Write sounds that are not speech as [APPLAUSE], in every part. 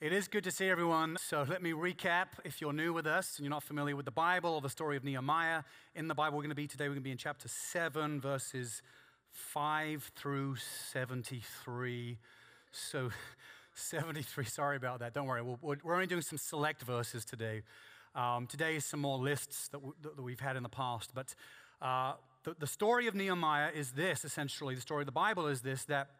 It is good to see everyone. So let me recap. If you're new with us and you're not familiar with the Bible or the story of Nehemiah, in the Bible we're going to be today, we're going to be in chapter 7, verses 5 through 73. So [LAUGHS] 73, sorry about that. Don't worry. We're only doing some select verses today. Um, today is some more lists that, we, have had in the past. But uh, the, the story of Nehemiah is this essentially. The story of the Bible is this that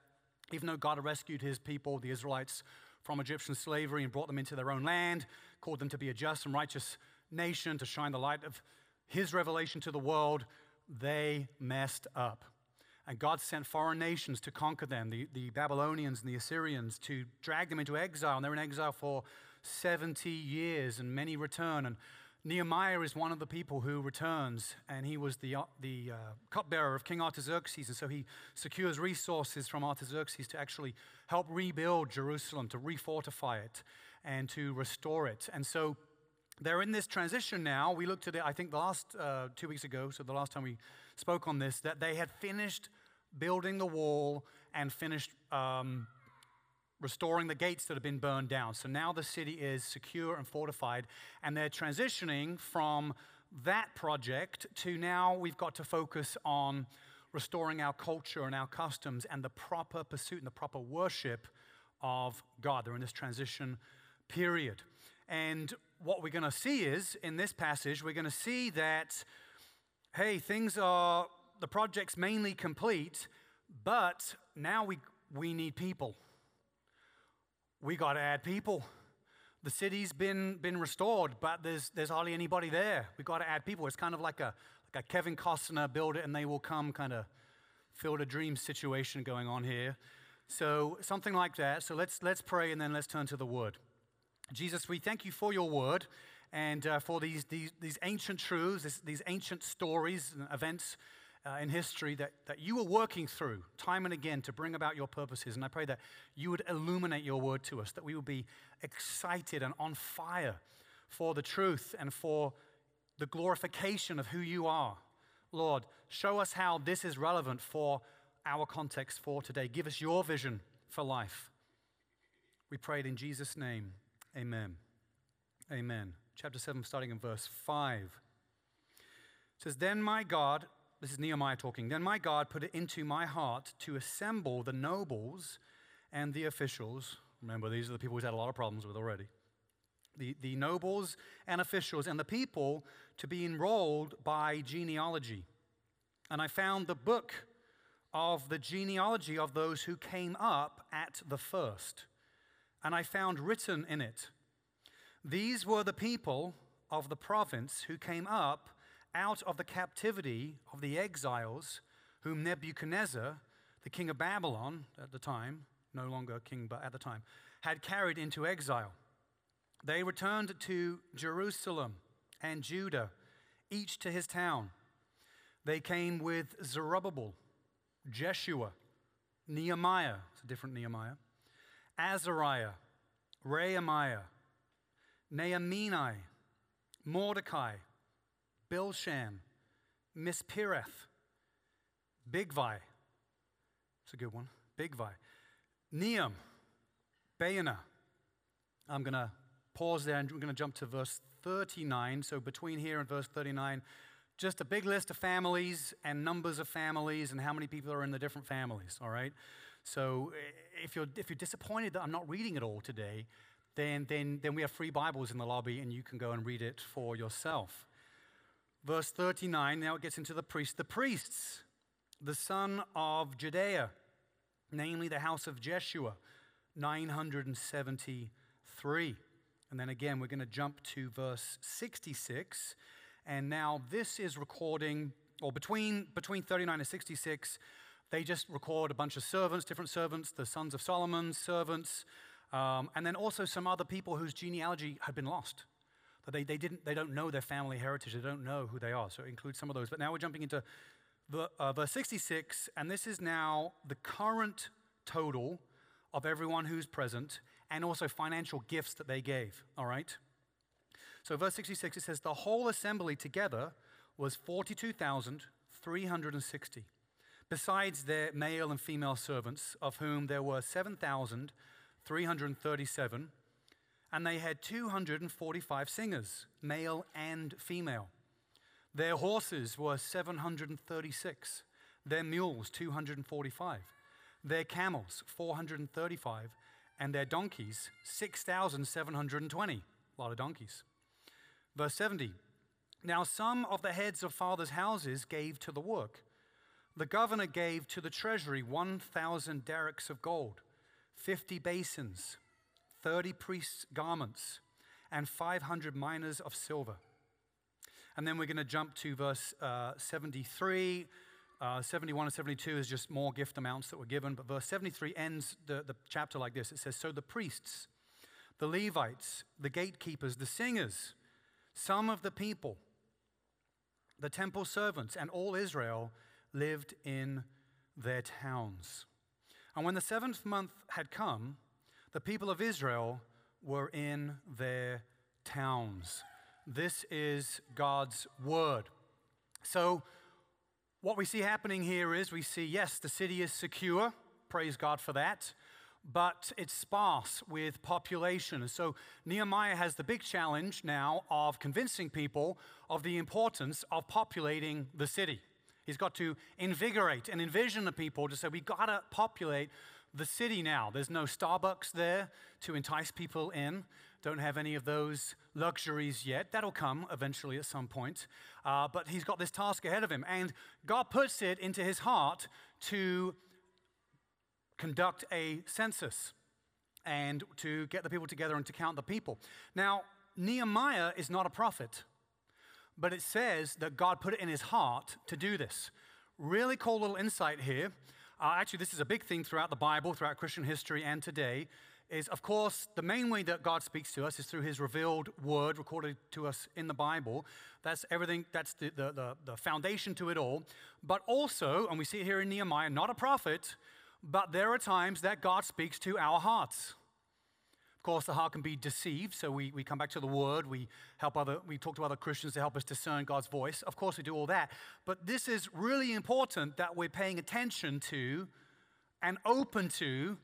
even though God rescued his people, the Israelites, from Egyptian slavery and brought them into their own land, called them to be a just and righteous nation, to shine the light of his revelation to the world, they messed up. And God sent foreign nations to conquer them, the, the Babylonians and the Assyrians, to drag them into exile. And they're in exile for 70 years, and many return. And Nehemiah is one of the people who returns, and he was the, uh, the uh, cupbearer of King Artaxerxes. And so he secures resources from Artaxerxes to actually help rebuild Jerusalem, to refortify it, and to restore it. And so they're in this transition now. We looked at it, I think, the last uh, two weeks ago, so the last time we spoke on this, that they had finished building the wall and finished um, restoring the gates that have been burned down. So now the city is secure and fortified, and they're transitioning from that project to now we've got to focus on restoring our culture and our customs and the proper pursuit and the proper worship of God. They're in this transition period. And what we're going to see is in this passage, we're going to see that, hey, things are, the project's mainly complete, but now we, we need people we got to add people. The city's been, been restored, but there's, there's hardly anybody there. we got to add people. It's kind of like a, like a Kevin Costner build it and they will come kind of field a dream situation going on here. So something like that. So let's, let's pray and then let's turn to the word. Jesus, we thank you for your word and uh, for these, these, these ancient truths, this, these ancient stories and events uh, in history that, that you were working through time and again to bring about your purposes. And I pray that you would illuminate your word to us, that we would be excited and on fire for the truth and for the glorification of who you are. Lord, show us how this is relevant for our context for today. Give us your vision for life. We pray it in Jesus' name. Amen. Amen. Chapter 7, starting in verse 5. It says, Then my God this is Nehemiah talking. Then my God put it into my heart to assemble the nobles and the officials. Remember, these are the people he's had a lot of problems with already. The, the nobles and officials and the people to be enrolled by genealogy. And I found the book of the genealogy of those who came up at the first. And I found written in it, These were the people of the province who came up out of the captivity of the exiles whom Nebuchadnezzar, the king of Babylon at the time, no longer king, but at the time, had carried into exile. They returned to Jerusalem and Judah, each to his town. They came with Zerubbabel, Jeshua, Nehemiah, it's a different Nehemiah, Azariah, Rehemiah, Nehemiah, Mordecai, Bilshan, Mispereth, Bigvai. It's a good one. Bigvai. Nehum, Baana. I'm going to pause there and we're going to jump to verse 39. So between here and verse 39, just a big list of families and numbers of families and how many people are in the different families, all right? So eh, if you're, if you're disappointed that I'm not reading it all today, then, then, then we have free Bibles in the lobby and you can go and read it for yourself. Verse 39, now it gets into the priests. The priests, the son of Jedaiah, namely the house of Jeshua, 973. And then again, we're going to jump to verse 66. And now this is recording, or between, between 39 and 66, they just record a bunch of servants, different servants, the sons of Solomon's servants, um, and then also some other people whose genealogy had been lost they, they, didn't, they don't know their family heritage. They don't know who they are. So it includes some of those. But now we're jumping into the, uh, verse 66, and this is now the current total of everyone who's present and also financial gifts that they gave. All right? So, verse 66, it says, The whole assembly together was 42,360, besides their male and female servants, of whom there were 7,337 and they had 245 singers, male and female. Their horses were 736, their mules 245, their camels 435, and their donkeys 6,720. A lot of donkeys. Verse 70 Now some of the heads of fathers' houses gave to the work. The governor gave to the treasury 1,000 darics of gold, 50 basins, 30 priests' garments, and 500 minas of silver. And then we're going to jump to verse uh, 73. Uh, 71 and 72 is just more gift amounts that were given. But verse 73 ends the, the chapter like this it says, So the priests, the Levites, the gatekeepers, the singers, some of the people, the temple servants, and all Israel lived in their towns. And when the seventh month had come, the people of Israel were in their towns. This is God's word. So, what we see happening here is we see, yes, the city is secure. Praise God for that. But it's sparse with population. So Nehemiah has the big challenge now of convincing people of the importance of populating the city. He's got to invigorate and envision the people to say, we got to populate the city now. There's no Starbucks there to entice people in. Don't have any of those luxuries yet. That'll come eventually at some point. Uh, but he's got this task ahead of him. And God puts it into his heart to conduct a census and to get the people together and to count the people. Now, Nehemiah is not a prophet but it says that God put it in his heart to do this. Really cool little insight here. Uh, actually, this is a big thing throughout the Bible, throughout Christian history, and today. Is of course the main way that God speaks to us is through His revealed Word recorded to us in the Bible. That's everything. That's the, the, the, the foundation to it all. But also, and we see it here in Nehemiah, not a prophet, but there are times that God speaks to our hearts. Course, the heart can be deceived, so we, we come back to the word, we help other, we talk to other Christians to help us discern God's voice. Of course, we do all that. But this is really important that we're paying attention to and open to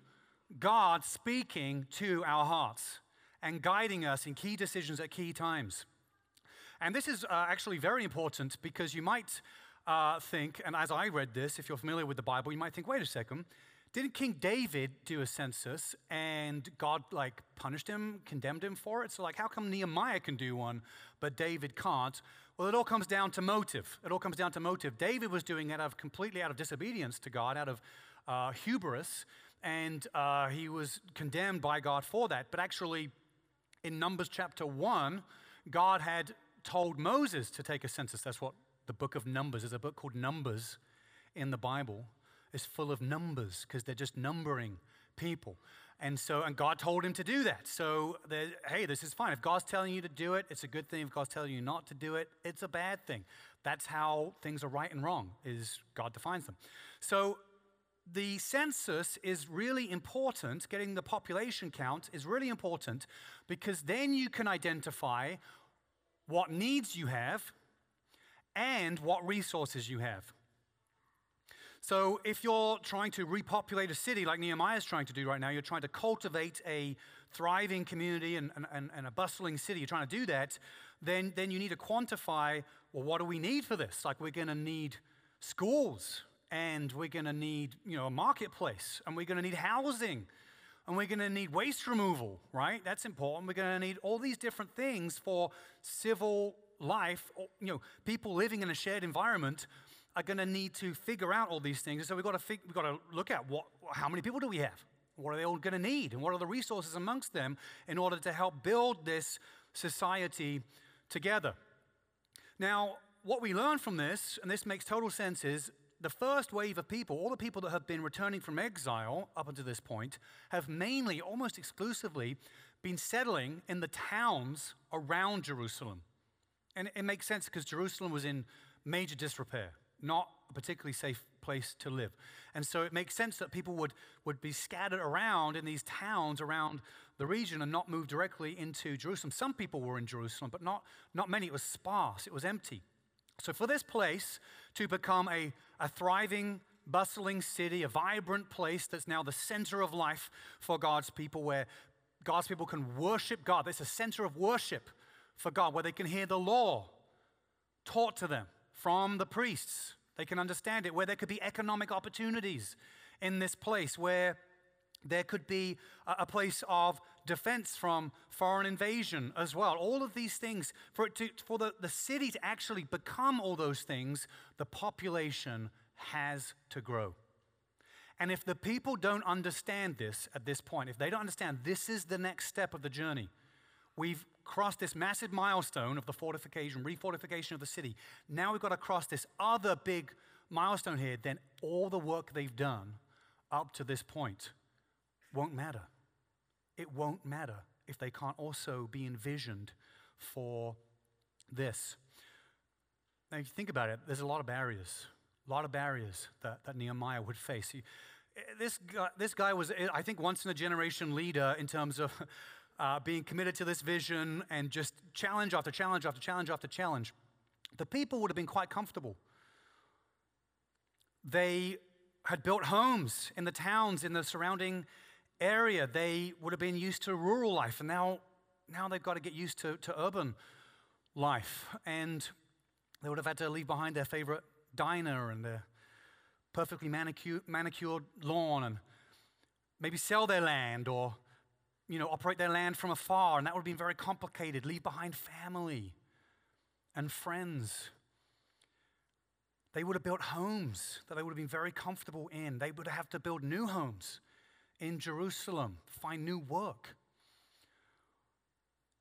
God speaking to our hearts and guiding us in key decisions at key times. And this is uh, actually very important because you might uh, think, and as I read this, if you're familiar with the Bible, you might think, wait a second, didn't King David do a census and God like punished him, condemned him for it? So like how come Nehemiah can do one but David can't? Well, it all comes down to motive. It all comes down to motive. David was doing it out of completely out of disobedience to God, out of uh, hubris, and uh, he was condemned by God for that. But actually, in Numbers chapter one, God had told Moses to take a census. That's what the book of Numbers is. A book called Numbers in the Bible is full of numbers because they're just numbering people. And so, and God told him to do that. So, hey, this is fine. If God's telling you to do it, it's a good thing. If God's telling you not to do it, it's a bad thing. That's how things are right and wrong, is God defines them. So, the census is really important. Getting the population count is really important because then you can identify what needs you have and what resources you have. So, if you're trying to repopulate a city like Nehemiah is trying to do right now, you're trying to cultivate a thriving community and, and, and a bustling city, you're trying to do that, then, then you need to quantify well, what do we need for this? Like, we're going to need schools, and we're going to need you know, a marketplace, and we're going to need housing, and we're going to need waste removal, right? That's important. We're going to need all these different things for civil life, you know, people living in a shared environment are going to need to figure out all these things. And so we've got to, fig- we've got to look at what, how many people do we have? What are they all going to need? And what are the resources amongst them in order to help build this society together? Now, what we learn from this, and this makes total sense, is the first wave of people, all the people that have been returning from exile up until this point, have mainly, almost exclusively, been settling in the towns around Jerusalem. And it makes sense because Jerusalem was in major disrepair not a particularly safe place to live. And so it makes sense that people would, would be scattered around in these towns around the region and not move directly into Jerusalem. Some people were in Jerusalem, but not, not many. It was sparse, it was empty. So for this place to become a, a thriving, bustling city, a vibrant place that's now the center of life for God's people, where God's people can worship God. It's a center of worship for God where they can hear the law taught to them from the priests. They can understand it, where there could be economic opportunities in this place, where there could be a place of defense from foreign invasion as well. All of these things, for, it to, for the, the city to actually become all those things, the population has to grow. And if the people don't understand this at this point, if they don't understand this is the next step of the journey, we've crossed this massive milestone of the fortification, refortification of the city. Now we've got to cross this other big milestone here, then all the work they've done up to this point won't matter. It won't matter if they can't also be envisioned for this. Now, if you think about it, there's a lot of barriers, a lot of barriers that, that Nehemiah would face. He, eh, this, guy, this guy was, eh, I think, once in a generation leader in terms of [LAUGHS] uh, being committed to this vision and just challenge after challenge after challenge after challenge. The people would have been quite comfortable. They had built homes in the towns in the surrounding area. They would have been used to rural life, and now, now they've got to get used to, to urban life. And they would have had to leave behind their favorite diner and their perfectly manicured, manicured lawn and maybe sell their land or you know, operate their land from afar, and that would have been very complicated. Leave behind family and friends. They would have built homes that they would have been very comfortable in. They would have to build new homes in Jerusalem, find new work.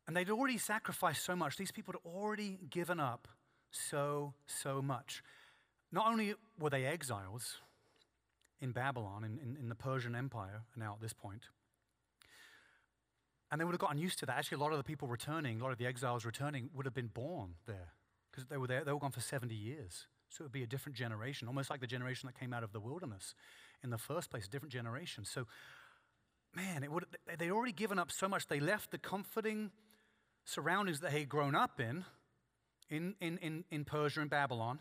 And they'd already sacrificed so much. These people had already given up so, so much. Not only were they exiles in Babylon, in, in, in the Persian Empire, now at this point, and they would have gotten used to that. Actually, a lot of the people returning, a lot of the exiles returning, would have been born there because they were there, they were gone for 70 years. So it would be a different generation, almost like the generation that came out of the wilderness in the first place, a different generation. So, man, it would, they'd already given up so much. They left the comforting surroundings that they had grown up in, in, in, in, in Persia and Babylon,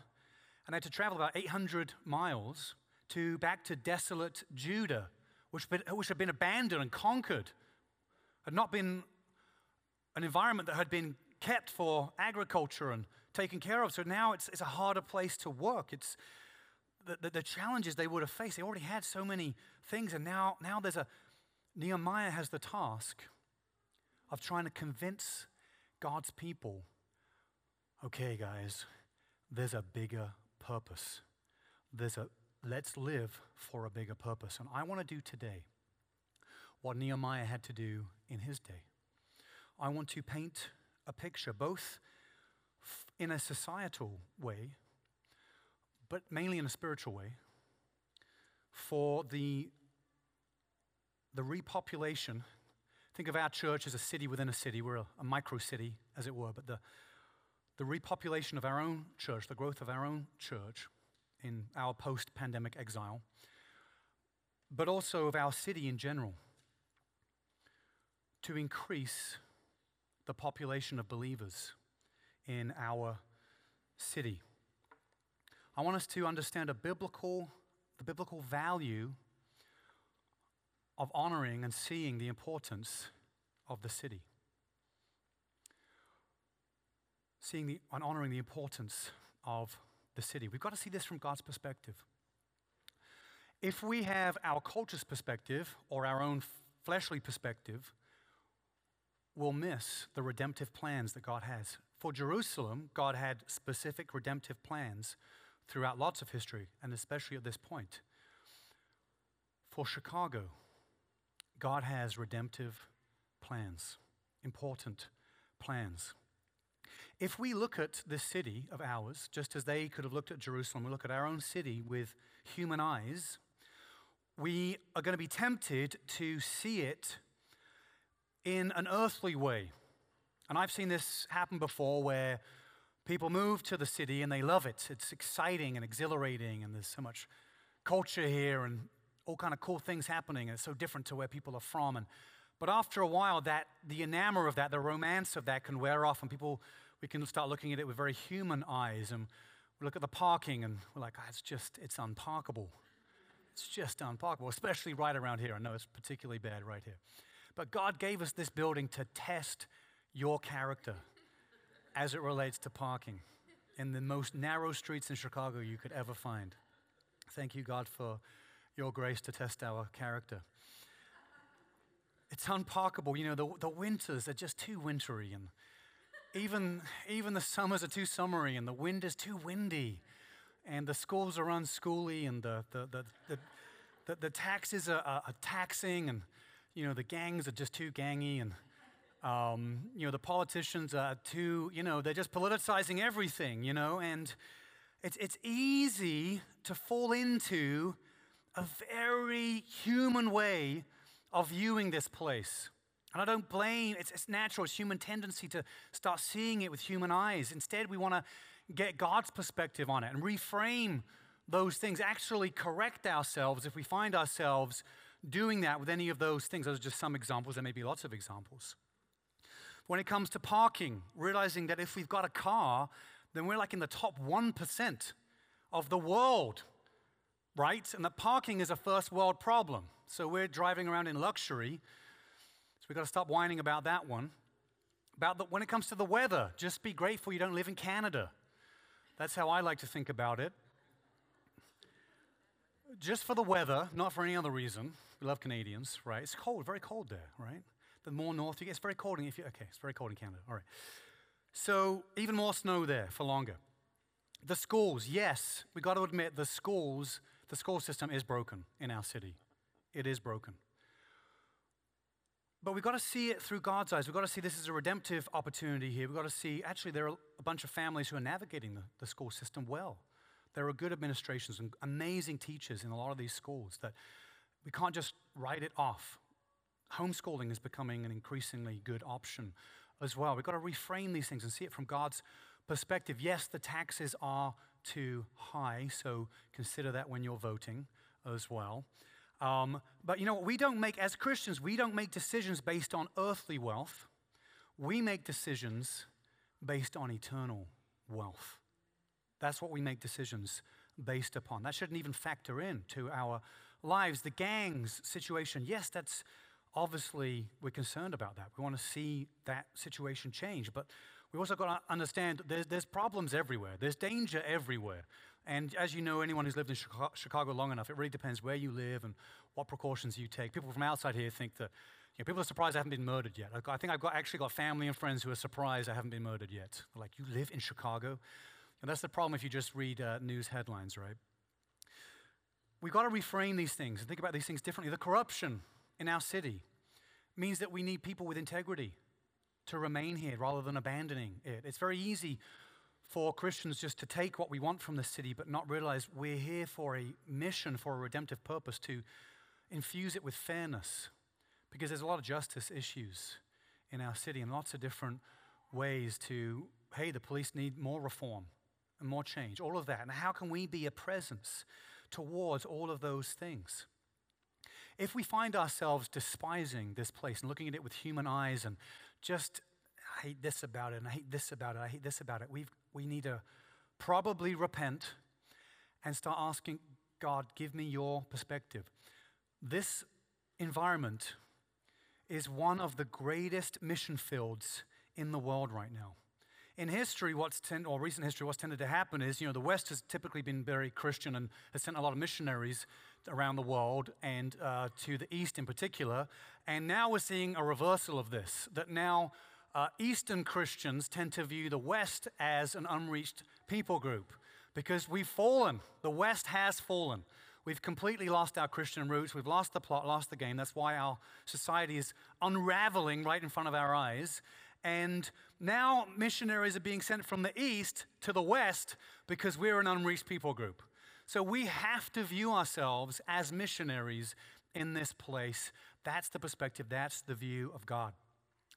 and they had to travel about 800 miles to back to desolate Judah, which, which had been abandoned and conquered had not been an environment that had been kept for agriculture and taken care of. So now it's, it's a harder place to work. It's the, the, the, challenges they would have faced. They already had so many things, and now, now there's a Nehemiah has the task of trying to convince God's people okay, guys, there's a bigger purpose. There's a let's live for a bigger purpose. And I want to do today what Nehemiah had to do in his day. I want to paint a picture, both in a societal way, but mainly in a spiritual way, for the, the repopulation. Think of our church as a city within a city. We're a, a micro city, as it were, but the, the repopulation of our own church, the growth of our own church in our post pandemic exile, but also of our city in general to increase the population of believers in our city. I want us to understand a biblical, the biblical value of honoring and seeing the importance of the city. Seeing the, and honoring the importance of the city. We've got to see this from God's perspective. If we have our culture's perspective or our own fleshly perspective, will miss the redemptive plans that God has. For Jerusalem, God had specific redemptive plans throughout lots of history, and especially at this point. For Chicago, God has redemptive plans, important plans. If we look at this city of ours, just as they could have looked at Jerusalem, we look at our own city with human eyes, we are going to be tempted to see it in an earthly way. And I've seen this happen before where people move to the city and they love it. It's exciting and exhilarating, and there's so much culture here and all kind of cool things happening. And it's so different to where people are from. And, but after a while, that the enamor of that, the romance of that can wear off, and people, we can start looking at it with very human eyes. And we look at the parking and we're like, oh, it's just, it's unparkable. It's just unparkable, especially right around here. I know it's particularly bad right here. But God gave us this building to test your character as it relates to parking in the most narrow streets in Chicago you could ever find. Thank you, God, for your grace to test our character. It's unparkable. You know, the, the winters are just too wintry, and even, even the summers are too summery, and the wind is too windy, and the schools are unschooly, and the, the, the, the, the, the taxes are, are, are taxing, and, you know, the gangs are just too gangy, and, um, you know, the politicians are too, you know, they're just politicizing everything, you know, and it's, it's easy to fall into a very human way of viewing this place. And I don't blame, it's, it's natural, it's human tendency to start seeing it with human eyes. Instead, we want to get God's perspective on it and reframe those things, actually correct ourselves if we find ourselves doing that with any of those things. Those are just some examples, there may be lots of examples. When it comes to parking, realizing that if we've got a car, then we're like in the top 1% of the world, right? And that parking is a first world problem. So we're driving around in luxury. So we've got to stop whining about that one. About the, when it comes to the weather, just be grateful you don't live in Canada. That's how I like to think about it. Just for the weather, not for any other reason. We love Canadians, right? It's cold, very cold there, right? The more north you get, it's very cold. if you, okay, it's very cold in Canada. All right. So even more snow there for longer. The schools, yes, we got to admit the schools, the school system is broken in our city. It is broken. But we've got to see it through God's eyes. We've got to see this is a redemptive opportunity here. We've got to see, actually, there are a bunch of families who are navigating the, the school system well. There are good administrations and amazing teachers in a lot of these schools that we can't just write it off. Homeschooling is becoming an increasingly good option as well. We've got to reframe these things and see it from God's perspective. Yes, the taxes are too high, so consider that when you're voting as well. Um, but you know what? We don't make, as Christians, we don't make decisions based on earthly wealth. We make decisions based on eternal wealth. That's what we make decisions based upon. That shouldn't even factor in to our lives. The gangs situation, yes, that's obviously we're concerned about that. We want to see that situation change. But we also got to understand there's, there's problems everywhere, there's danger everywhere. And as you know, anyone who's lived in Chicago long enough, it really depends where you live and what precautions you take. People from outside here think that you know, people are surprised I haven't been murdered yet. I think I've got, actually got family and friends who are surprised I haven't been murdered yet. They're like, you live in Chicago? And that's the problem if you just read uh, news headlines, right? We've got to reframe these things and think about these things differently. The corruption in our city means that we need people with integrity to remain here rather than abandoning it. It's very easy for Christians just to take what we want from the city but not realize we're here for a mission, for a redemptive purpose, to infuse it with fairness. Because there's a lot of justice issues in our city and lots of different ways to, hey, the police need more reform and more change, all of that. And how can we be a presence towards all of those things? If we find ourselves despising this place and looking at it with human eyes and just, I hate this about it, and I hate this about it, I hate this about it, we we need to probably repent and start asking God, give me your perspective. This environment is one of the greatest mission fields in the world right now. In history, what's ten, or recent history, what's tended to happen is, you know, the West has typically been very Christian and has sent a lot of missionaries around the world and uh, to the East in particular. And now we're seeing a reversal of this, that now uh, Eastern Christians tend to view the West as an unreached people group because we've fallen. The West has fallen. We've completely lost our Christian roots. We've lost the plot, lost the game. That's why our society is unraveling right in front of our eyes. And now missionaries are being sent from the East to the West because we're an unreached people group. So we have to view ourselves as missionaries in this place. That's the perspective, that's the view of God.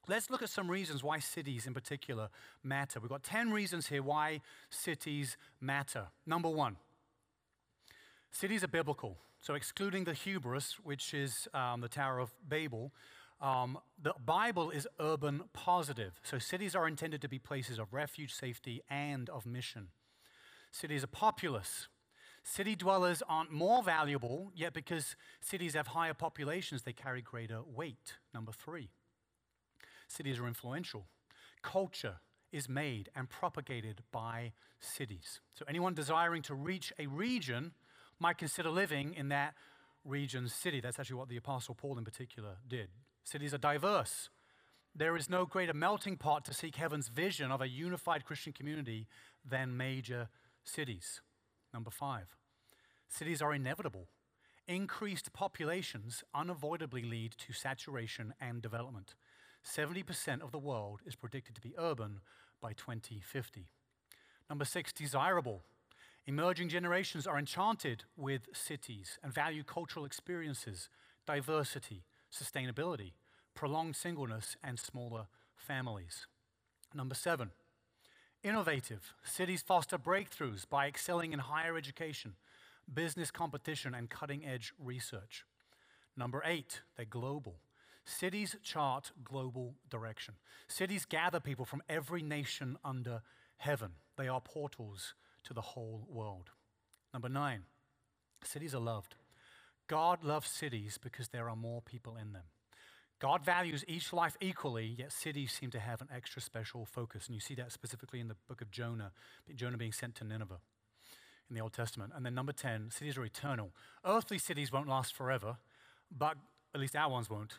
Let's look at some reasons why cities in particular matter. We've got 10 reasons here why cities matter. Number one, cities are biblical. So, excluding the hubris, which is um, the Tower of Babel, um, the Bible is urban positive. So, cities are intended to be places of refuge, safety, and of mission. Cities are populous. City dwellers aren't more valuable, yet because cities have higher populations, they carry greater weight. Number three, cities are influential. Culture is made and propagated by cities. So anyone desiring to reach a region might consider living in that region's city. That's actually what the Apostle Paul in particular did. Cities are diverse. There is no greater melting pot to seek heaven's vision of a unified Christian community than major cities. Number five, cities are inevitable. Increased populations unavoidably lead to saturation and development. 70% of the world is predicted to be urban by 2050. Number six, desirable. Emerging generations are enchanted with cities and value cultural experiences, diversity, sustainability, prolonged singleness, and smaller families. Number seven, innovative. Cities foster breakthroughs by excelling in higher education, business competition, and cutting edge research. Number eight, they're global. Cities chart global direction. Cities gather people from every nation under heaven. They are portals to the whole world. Number nine, cities are loved. God loves cities because there are more people in them. God values each life equally, yet cities seem to have an extra special focus. And you see that specifically in the book of Jonah, Jonah being sent to Nineveh in the Old Testament. And then number 10, cities are eternal. Earthly cities won't last forever, but at least our ones won't.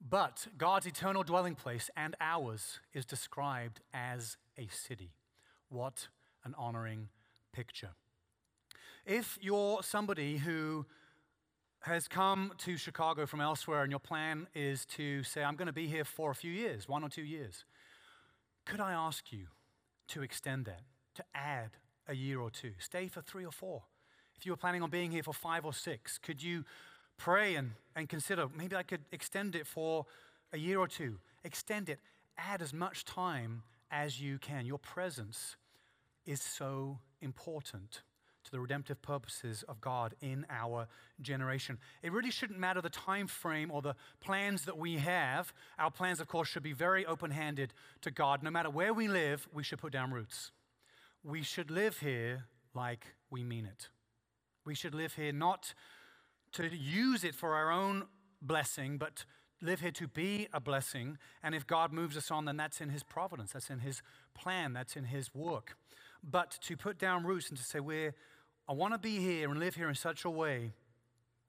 But God's eternal dwelling place and ours is described as a city. What an honoring picture. If you're somebody who has come to Chicago from elsewhere and your plan is to say, I'm going to be here for a few years, one or two years, could I ask you to extend that, to add a year or two? Stay for three or four. If you were planning on being here for five or six, could you pray and, and consider maybe I could extend it for a year or two? Extend it. Add as much time as you can. Your presence is so important to the redemptive purposes of God in our generation. It really shouldn't matter the time frame or the plans that we have. Our plans, of course, should be very open handed to God. No matter where we live, we should put down roots. We should live here like we mean it. We should live here not to use it for our own blessing, but live here to be a blessing. And if God moves us on, then that's in His providence, that's in His plan, that's in His work. But to put down roots and to say, we're I want to be here and live here in such a way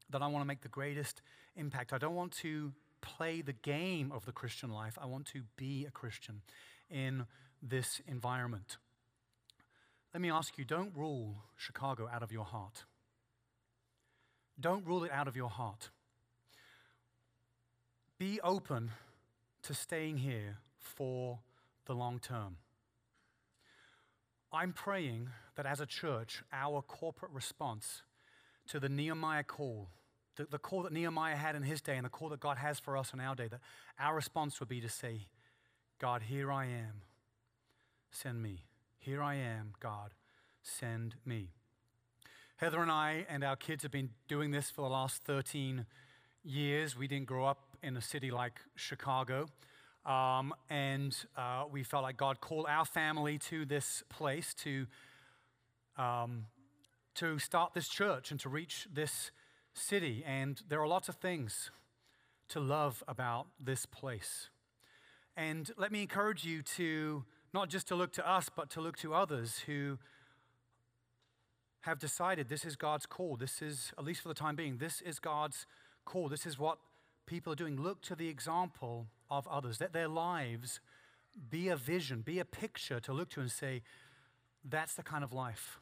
that I want to make the greatest impact. I don't want to play the game of the Christian life. I want to be a Christian in this environment. Let me ask you don't rule Chicago out of your heart. Don't rule it out of your heart. Be open to staying here for the long term. I'm praying that as a church, our corporate response to the Nehemiah call, the, the, call that Nehemiah had in his day and the call that God has for us in our day, that our response would be to say, God, here I am, send me. Here I am, God, send me. Heather and I and our kids have been doing this for the last 13 years. We didn't grow up in a city like Chicago. Um, and uh, we felt like God called our family to this place to, um, to start this church and to reach this city. And there are lots of things to love about this place. And let me encourage you to not just to look to us, but to look to others who have decided this is God's call. This is, at least for the time being, this is God's call. This is what people are doing. Look to the example of others. Let their lives be a vision, be a picture to look to and say, that's the kind of life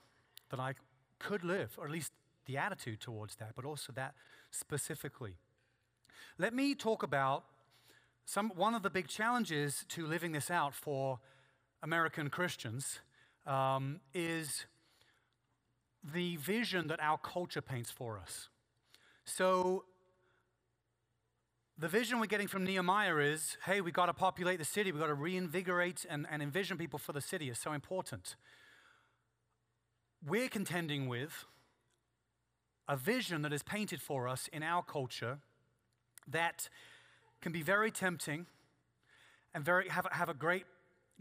that I could live, or at least the attitude towards that, but also that specifically. Let me talk about some, one of the big challenges to living this out for American Christians um, is the vision that our culture paints for us. So, the vision we're getting from Nehemiah is hey, we've got to populate the city, we've got to reinvigorate and, and envision people for the city is so important. We're contending with a vision that is painted for us in our culture that can be very tempting and very, have, have a great,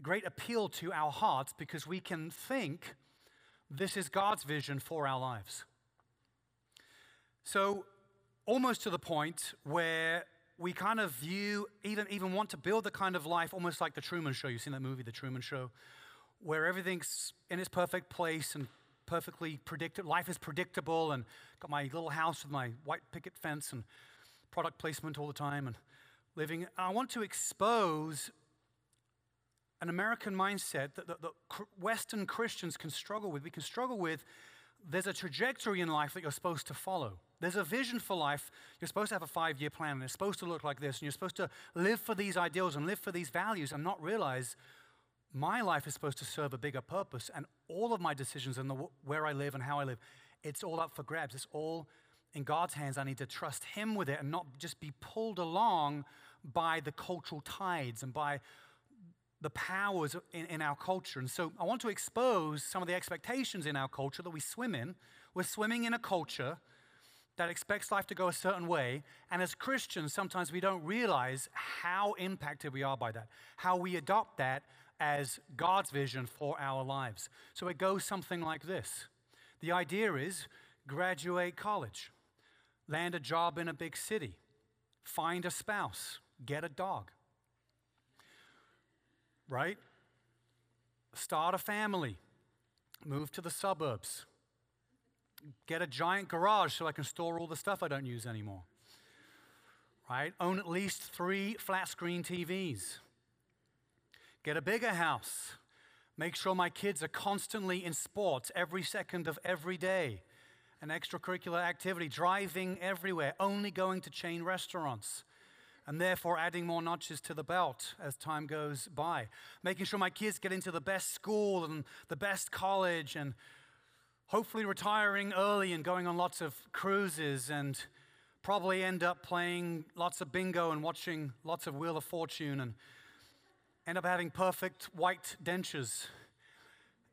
great appeal to our hearts because we can think this is God's vision for our lives. So, almost to the point where we kind of view, even, even want to build the kind of life almost like The Truman Show. You've seen that movie, The Truman Show, where everything's in its perfect place and perfectly predictable. Life is predictable, and got my little house with my white picket fence and product placement all the time and living. I want to expose an American mindset that, that, that Western Christians can struggle with. We can struggle with. There's a trajectory in life that you're supposed to follow. There's a vision for life. You're supposed to have a five year plan, and it's supposed to look like this, and you're supposed to live for these ideals and live for these values and not realize my life is supposed to serve a bigger purpose, and all of my decisions and where I live and how I live, it's all up for grabs. It's all in God's hands. I need to trust Him with it and not just be pulled along by the cultural tides and by the powers in, in, our culture. And so I want to expose some of the expectations in our culture that we swim in. We're swimming in a culture that expects life to go a certain way. And as Christians, sometimes we don't realize how impacted we are by that, how we adopt that as God's vision for our lives. So it goes something like this The idea is graduate college, land a job in a big city, find a spouse, get a dog. Right? Start a family, move to the suburbs, get a giant garage so I can store all the stuff I don't use anymore. Right? Own at least three flat screen TVs. Get a bigger house. Make sure my kids are constantly in sports every second of every day. An extracurricular activity, driving everywhere, only going to chain restaurants and therefore adding more notches to the belt as time goes by. Making sure my kids get into the best school and the best college and hopefully retiring early and going on lots of cruises and probably end up playing lots of bingo and watching lots of Wheel of Fortune and end up having perfect white dentures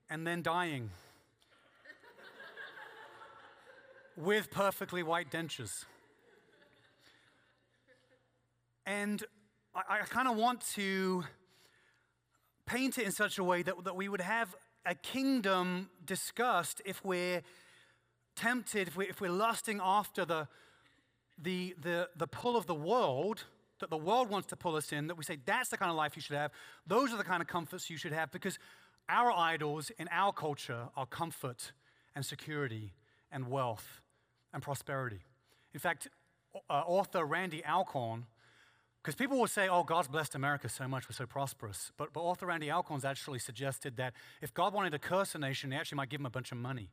and then dying [LAUGHS] with perfectly white dentures. And I, I kind of want to paint it in such a way that, that we would have a kingdom discussed if we're tempted, if, we, if we're lusting after the, the, the, the pull of the world, that the world wants to pull us in, that we say that's the kind of life you should have, those are the kind of comforts you should have, because our idols in our culture are comfort and security and wealth and prosperity. In fact, uh, author Randy Alcorn, because people will say, oh, God's blessed America so much, we're so prosperous. But, but author Randy Alcorn's actually suggested that if God wanted to curse a nation, he actually might give them a bunch of money.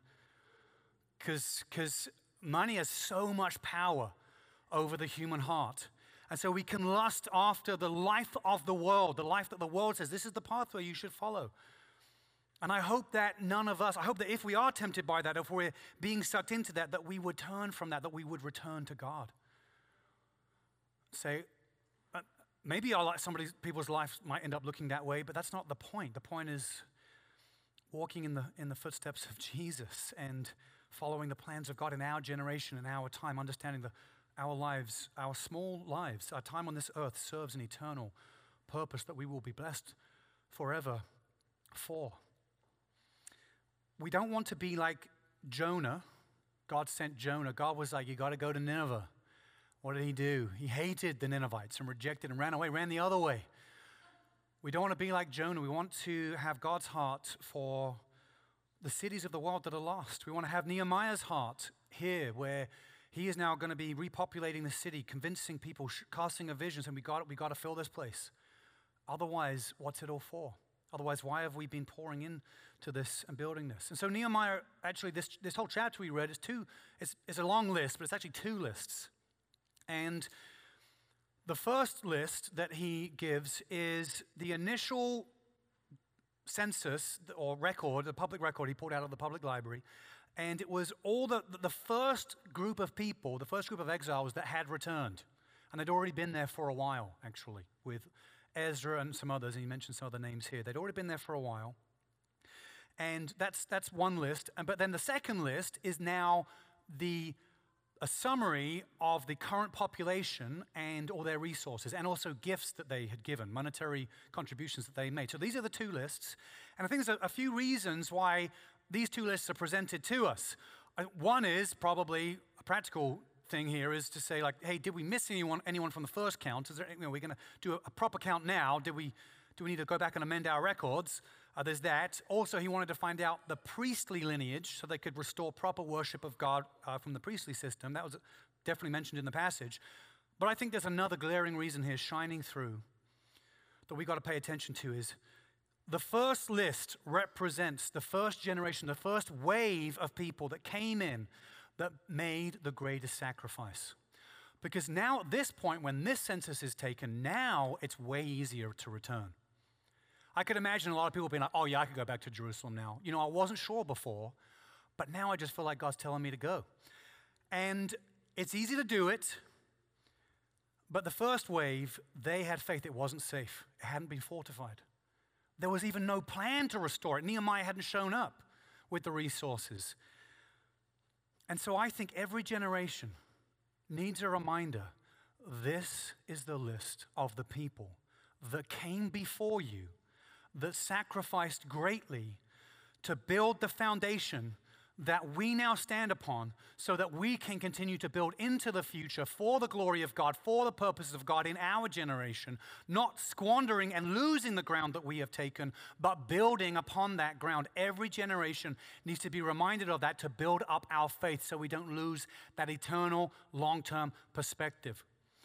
Because money has so much power over the human heart. And so we can lust after the life of the world, the life that the world says, this is the pathway you should follow. And I hope that none of us, I hope that if we are tempted by that, if we're being sucked into that, that we would turn from that, that we would return to God. Say, maybe our, somebody's people's lives might end up looking that way, but that's not the point. The point is walking in the, in the footsteps of [LAUGHS] Jesus and following the plans of God in our generation and our time, understanding that our lives, our small lives, our time on this earth serves an eternal purpose that we will be blessed forever for. We don't want to be like Jonah. God sent Jonah. God was like, You got to go to Nineveh. What did he do? He hated the Ninevites and rejected and ran away, ran the other way. We don't want to be like Jonah. We want to have God's heart for the cities of the world that are lost. We want to have Nehemiah's heart here, where he is now going to be repopulating the city, convincing people, casting a vision, saying, we got, we got to fill this place. Otherwise, what's it all for? Otherwise, why have we been pouring into this and building this? And so Nehemiah, actually, this, this whole chapter we read is two, it's, it's a long list, but it's actually two lists. And the first list that he gives is the initial census or record, the public record he pulled out of the public library. And it was all the, the first group of people, the first group of exiles that had returned. And they'd already been there for a while, actually, with Ezra and some others. And he mentioned some other names here. They'd already been there for a while. And that's, that's one list. But then the second list is now the a summary of the current population and all their resources, and also gifts that they had given, monetary contributions that they made. So these are the two lists. And I think there's a, few reasons why these two lists are presented to us. Uh, One is probably a practical thing here is to say like, hey, did we miss anyone, anyone from the first count? Is there, you know, we're going to do a, a proper count now. Did we, do we need to go back and amend our records? Uh, there's that. Also, he wanted to find out the priestly lineage so they could restore proper worship of God uh, from the priestly system. That was definitely mentioned in the passage. But I think there's another glaring reason here shining through that we've got to pay attention to is the first list represents the first generation, the first wave of people that came in that made the greatest sacrifice. Because now, at this point, when this census is taken, now it's way easier to return. I could imagine a lot of people being like, oh, yeah, I could go back to Jerusalem now. You know, I wasn't sure before, but now I just feel like God's telling me to go. And it's easy to do it, but the first wave, they had faith it wasn't safe, it hadn't been fortified. There was even no plan to restore it. Nehemiah hadn't shown up with the resources. And so I think every generation needs a reminder this is the list of the people that came before you, that sacrificed greatly to build the foundation that we now stand upon so that we can continue to build into the future for the glory of God, for the purposes of God in our generation, not squandering and losing the ground that we have taken, but building upon that ground. Every generation needs to be reminded of that to build up our faith so we don't lose that eternal long term perspective.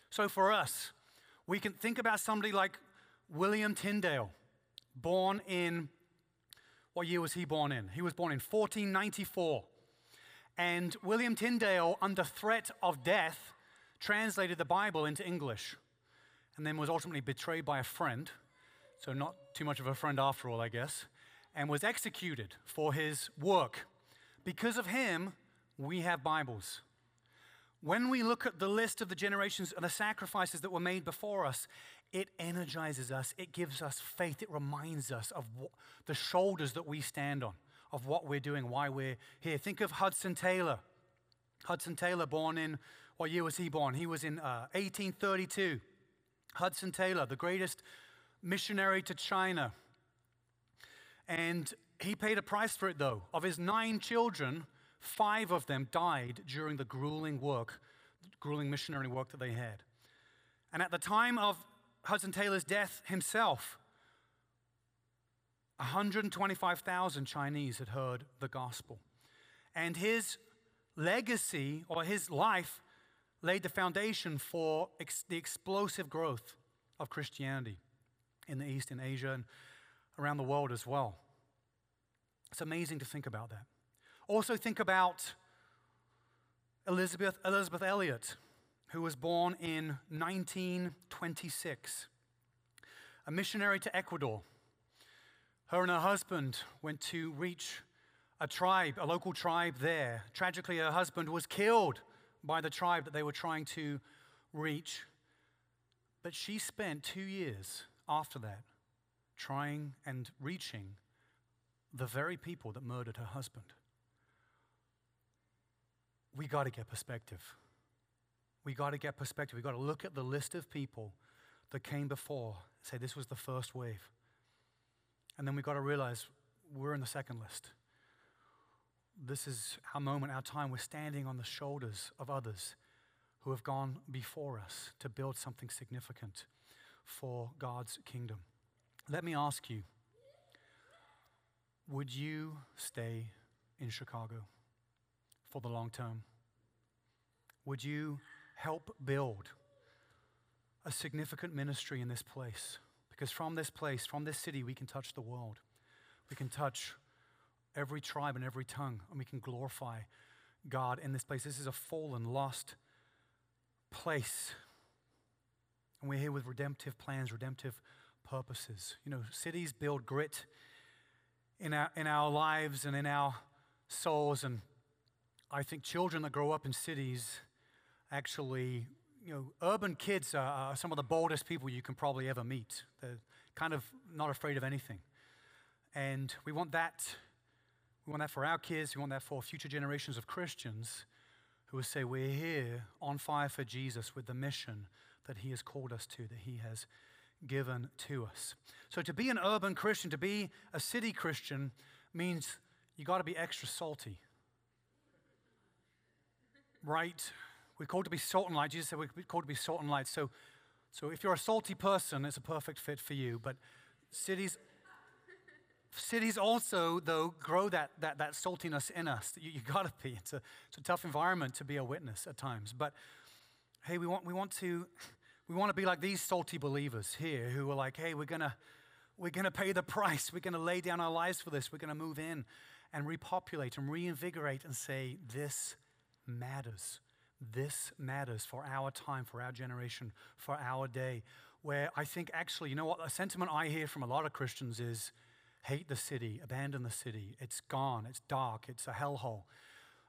So for us, we can think about somebody like William Tyndale, born in what year was he born in? He was born in 1494. And William Tyndale, under threat of death, translated the Bible into English and then was ultimately betrayed by a friend. So, not too much of a friend after all, I guess, and was executed for his work. Because of him, we have Bibles. When we look at the list of the generations and the sacrifices that were made before us, it energizes us, it gives us faith, it reminds us of the shoulders that we stand on, of what we're doing, why we're here. Think of Hudson Taylor. Hudson Taylor, born in, what year was he born? He was in uh, 1832. Hudson Taylor, the greatest missionary to China. And he paid a price for it, though. Of his nine children, five of them died during the grueling work, grueling missionary work that they had. And at the time of Hudson Taylor's death himself, 125,000 Chinese had heard the gospel. And his legacy or his life laid the foundation for ex- the explosive growth of Christianity in the East, in Asia, and around the world as well. It's amazing to think about that. Also, think about Elisabeth, Elisabeth Elliot, who was born in 1926, a missionary to Ecuador. Her and her husband went to reach a tribe, a local tribe there. Tragically, her husband was killed by the tribe that they were trying to reach. But she spent two years after that trying and reaching the very people that murdered her husband. We got to get perspective. We got to get perspective. We got to look at the list of people that came before, say this was the first wave. And then we got to realize we're in the second list. This is our moment, our time. We're standing on the shoulders of others who have gone before us to build something significant for God's kingdom. Let me ask you would you stay in Chicago for the long term? Would you help build a significant ministry in this place? Because from this place, from this city, we can touch the world. We can touch every tribe and every tongue, and we can glorify God in this place. This is a fallen, lost place. And we're here with redemptive plans, redemptive purposes. You know, cities build grit in our, in our lives and in our souls. And I think children that grow up in cities actually, you know, urban kids are, some of the boldest people you can probably ever meet. They're kind of not afraid of anything. And we want that. We want that for our kids. We want that for future generations of Christians who will say, We're here on fire for Jesus with the mission that He has called us to, that He has given to us. So, to be an urban Christian, to be a city Christian, means you got to be extra salty. right? We're called to be salt and light. Jesus said we're called to be salt and light. So, so if you're a salty person, it's a perfect fit for you. But cities, cities also, though, grow that, that, that saltiness in us. You, you got to be. It's a, it's a tough environment to be a witness at times. But hey, we want, we want to we want to be like these salty believers here who are like, hey, we're going to we're going to pay the price. We're going to lay down our lives for this. We're going to move in and repopulate and reinvigorate and say, this matters. This matters for our time, for our generation, for our day. Where I think actually, you know what, a sentiment I hear from a lot of Christians is hate the city, abandon the city. It's gone, it's dark, it's a hellhole.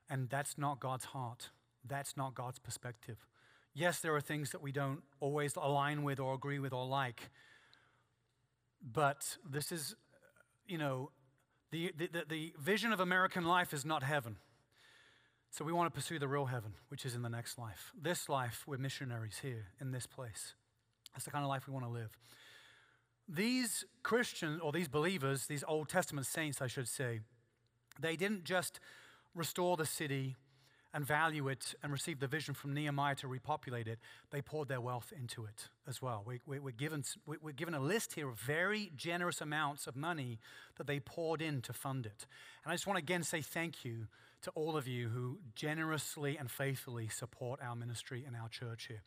And that's not God's heart. That's not God's perspective. Yes, there are things that we don't always align with or agree with or like. But this is, you know, the, the, the vision of American life is not heaven. So we want to pursue the real heaven, which is in the next life. This life, we're missionaries here in this place. That's the kind of life we want to live. These Christians, or these believers, these Old Testament saints, I should say, they didn't just restore the city and value it and receive the vision from Nehemiah to repopulate it, they poured their wealth into it as well. We, we're, given, we're given a list here of very generous amounts of money that they poured in to fund it. And I just want to again say thank you to all of you who generously and faithfully support our ministry and our church here.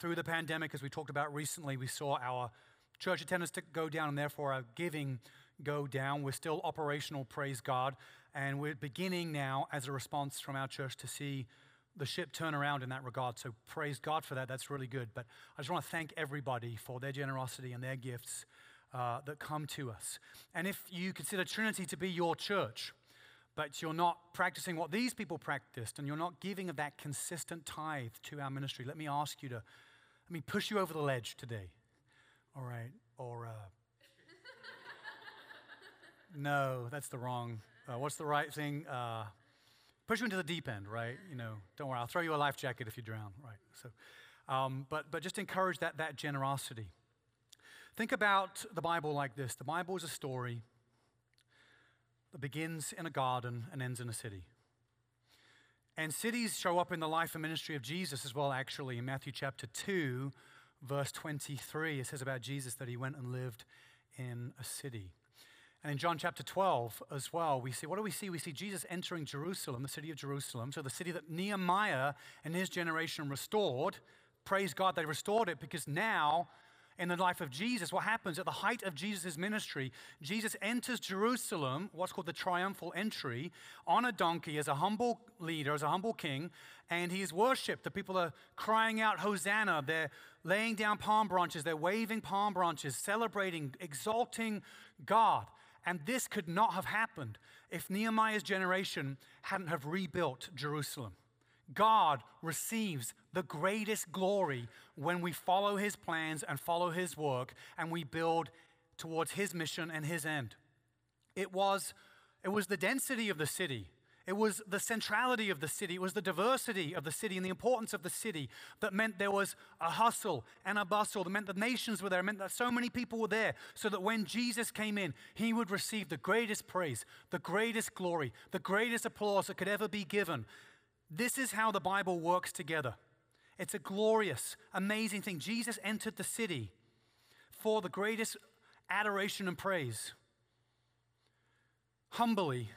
Through the pandemic, as we talked about recently, we saw our church attendance go down and therefore our giving go down. We're still operational, praise God. And we're beginning now, as a response from our church, to see the ship turn around in that regard. So praise God for that. That's really good. But I just want to thank everybody for their generosity and their gifts uh, that come to us. And if you consider Trinity to be your church, but you're not practicing what these people practiced and you're not giving of that consistent tithe to our ministry, let me ask you to, let me push you over the ledge today. All right? Or, uh, [LAUGHS] no, that's the wrong uh, what's the right thing? Uh, push you into the deep end, right? You know, don't worry, I'll throw you a life jacket if you drown, right? So, um, but, but just encourage that, that generosity. Think about the Bible like this the Bible is a story that begins in a garden and ends in a city. And cities show up in the life and ministry of Jesus as well, actually. In Matthew chapter 2, verse 23, it says about Jesus that he went and lived in a city. And in John chapter 12 as well, we see what do we see? We see Jesus entering Jerusalem, the city of Jerusalem, so the city that Nehemiah and his generation restored. Praise God, they restored it because now, in the life of Jesus, what happens at the height of Jesus' ministry, Jesus enters Jerusalem, what's called the triumphal entry, on a donkey as a humble leader, as a humble king, and he is worshipped. The people are crying out, Hosanna. They're laying down palm branches, they're waving palm branches, celebrating, exalting God. And this could not have happened if Nehemiah's generation hadn't have rebuilt Jerusalem. God receives the greatest glory when we follow his plans and follow his work and we build towards his mission and his end. It was, it was the density of the city it was the centrality of the city, it was the diversity of the city and the importance of the city that meant there was a hustle and a bustle, that meant the nations were there, it meant that so many people were there, so that when Jesus came in, he would receive the greatest praise, the greatest glory, the greatest applause that could ever be given. This is how the Bible works together. It's a glorious, amazing thing. Jesus entered the city for the greatest adoration and praise. Humbly,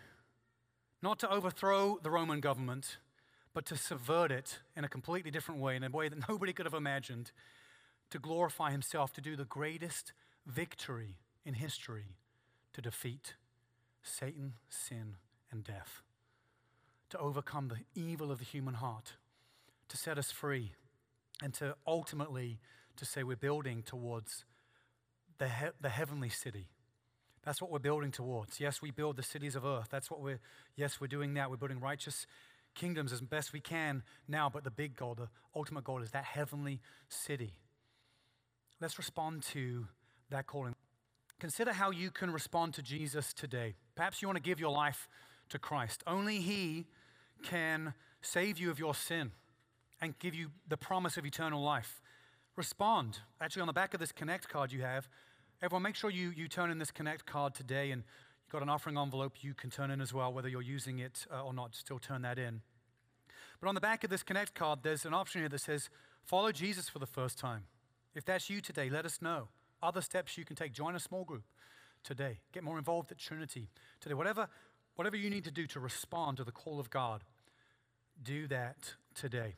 not to overthrow the Roman government, but to subvert it in a completely different way, in a way that [LAUGHS] nobody could have imagined, to glorify himself, to do the greatest victory in history to defeat Satan, sin, and death, to overcome the evil of the human heart, to set us free, and to ultimately to say we're building towards the, he- the heavenly city that's what we're building towards. Yes, we build the cities of earth. That's what we're, yes, we're doing now. We're building righteous kingdoms as best we can now, but the big goal, the ultimate goal is that heavenly city. Let's respond to that calling. Consider how you can respond to Jesus today. Perhaps you want to give your life to Christ. Only He can save you of your sin and give you the promise of eternal life. Respond. Actually, on the back of this Connect card you have, everyone make sure you, you turn in this Connect card today and you've got an offering envelope you can turn in as well, whether you're using it uh, or not, still turn that in. But on the back of this Connect card, there's an option here that says, Follow Jesus for the first time. If that's you today, let us know. Other steps you can take. Join a small group today. Get more involved at Trinity today. Whatever Whatever you need to do to respond to the call of God, do that today.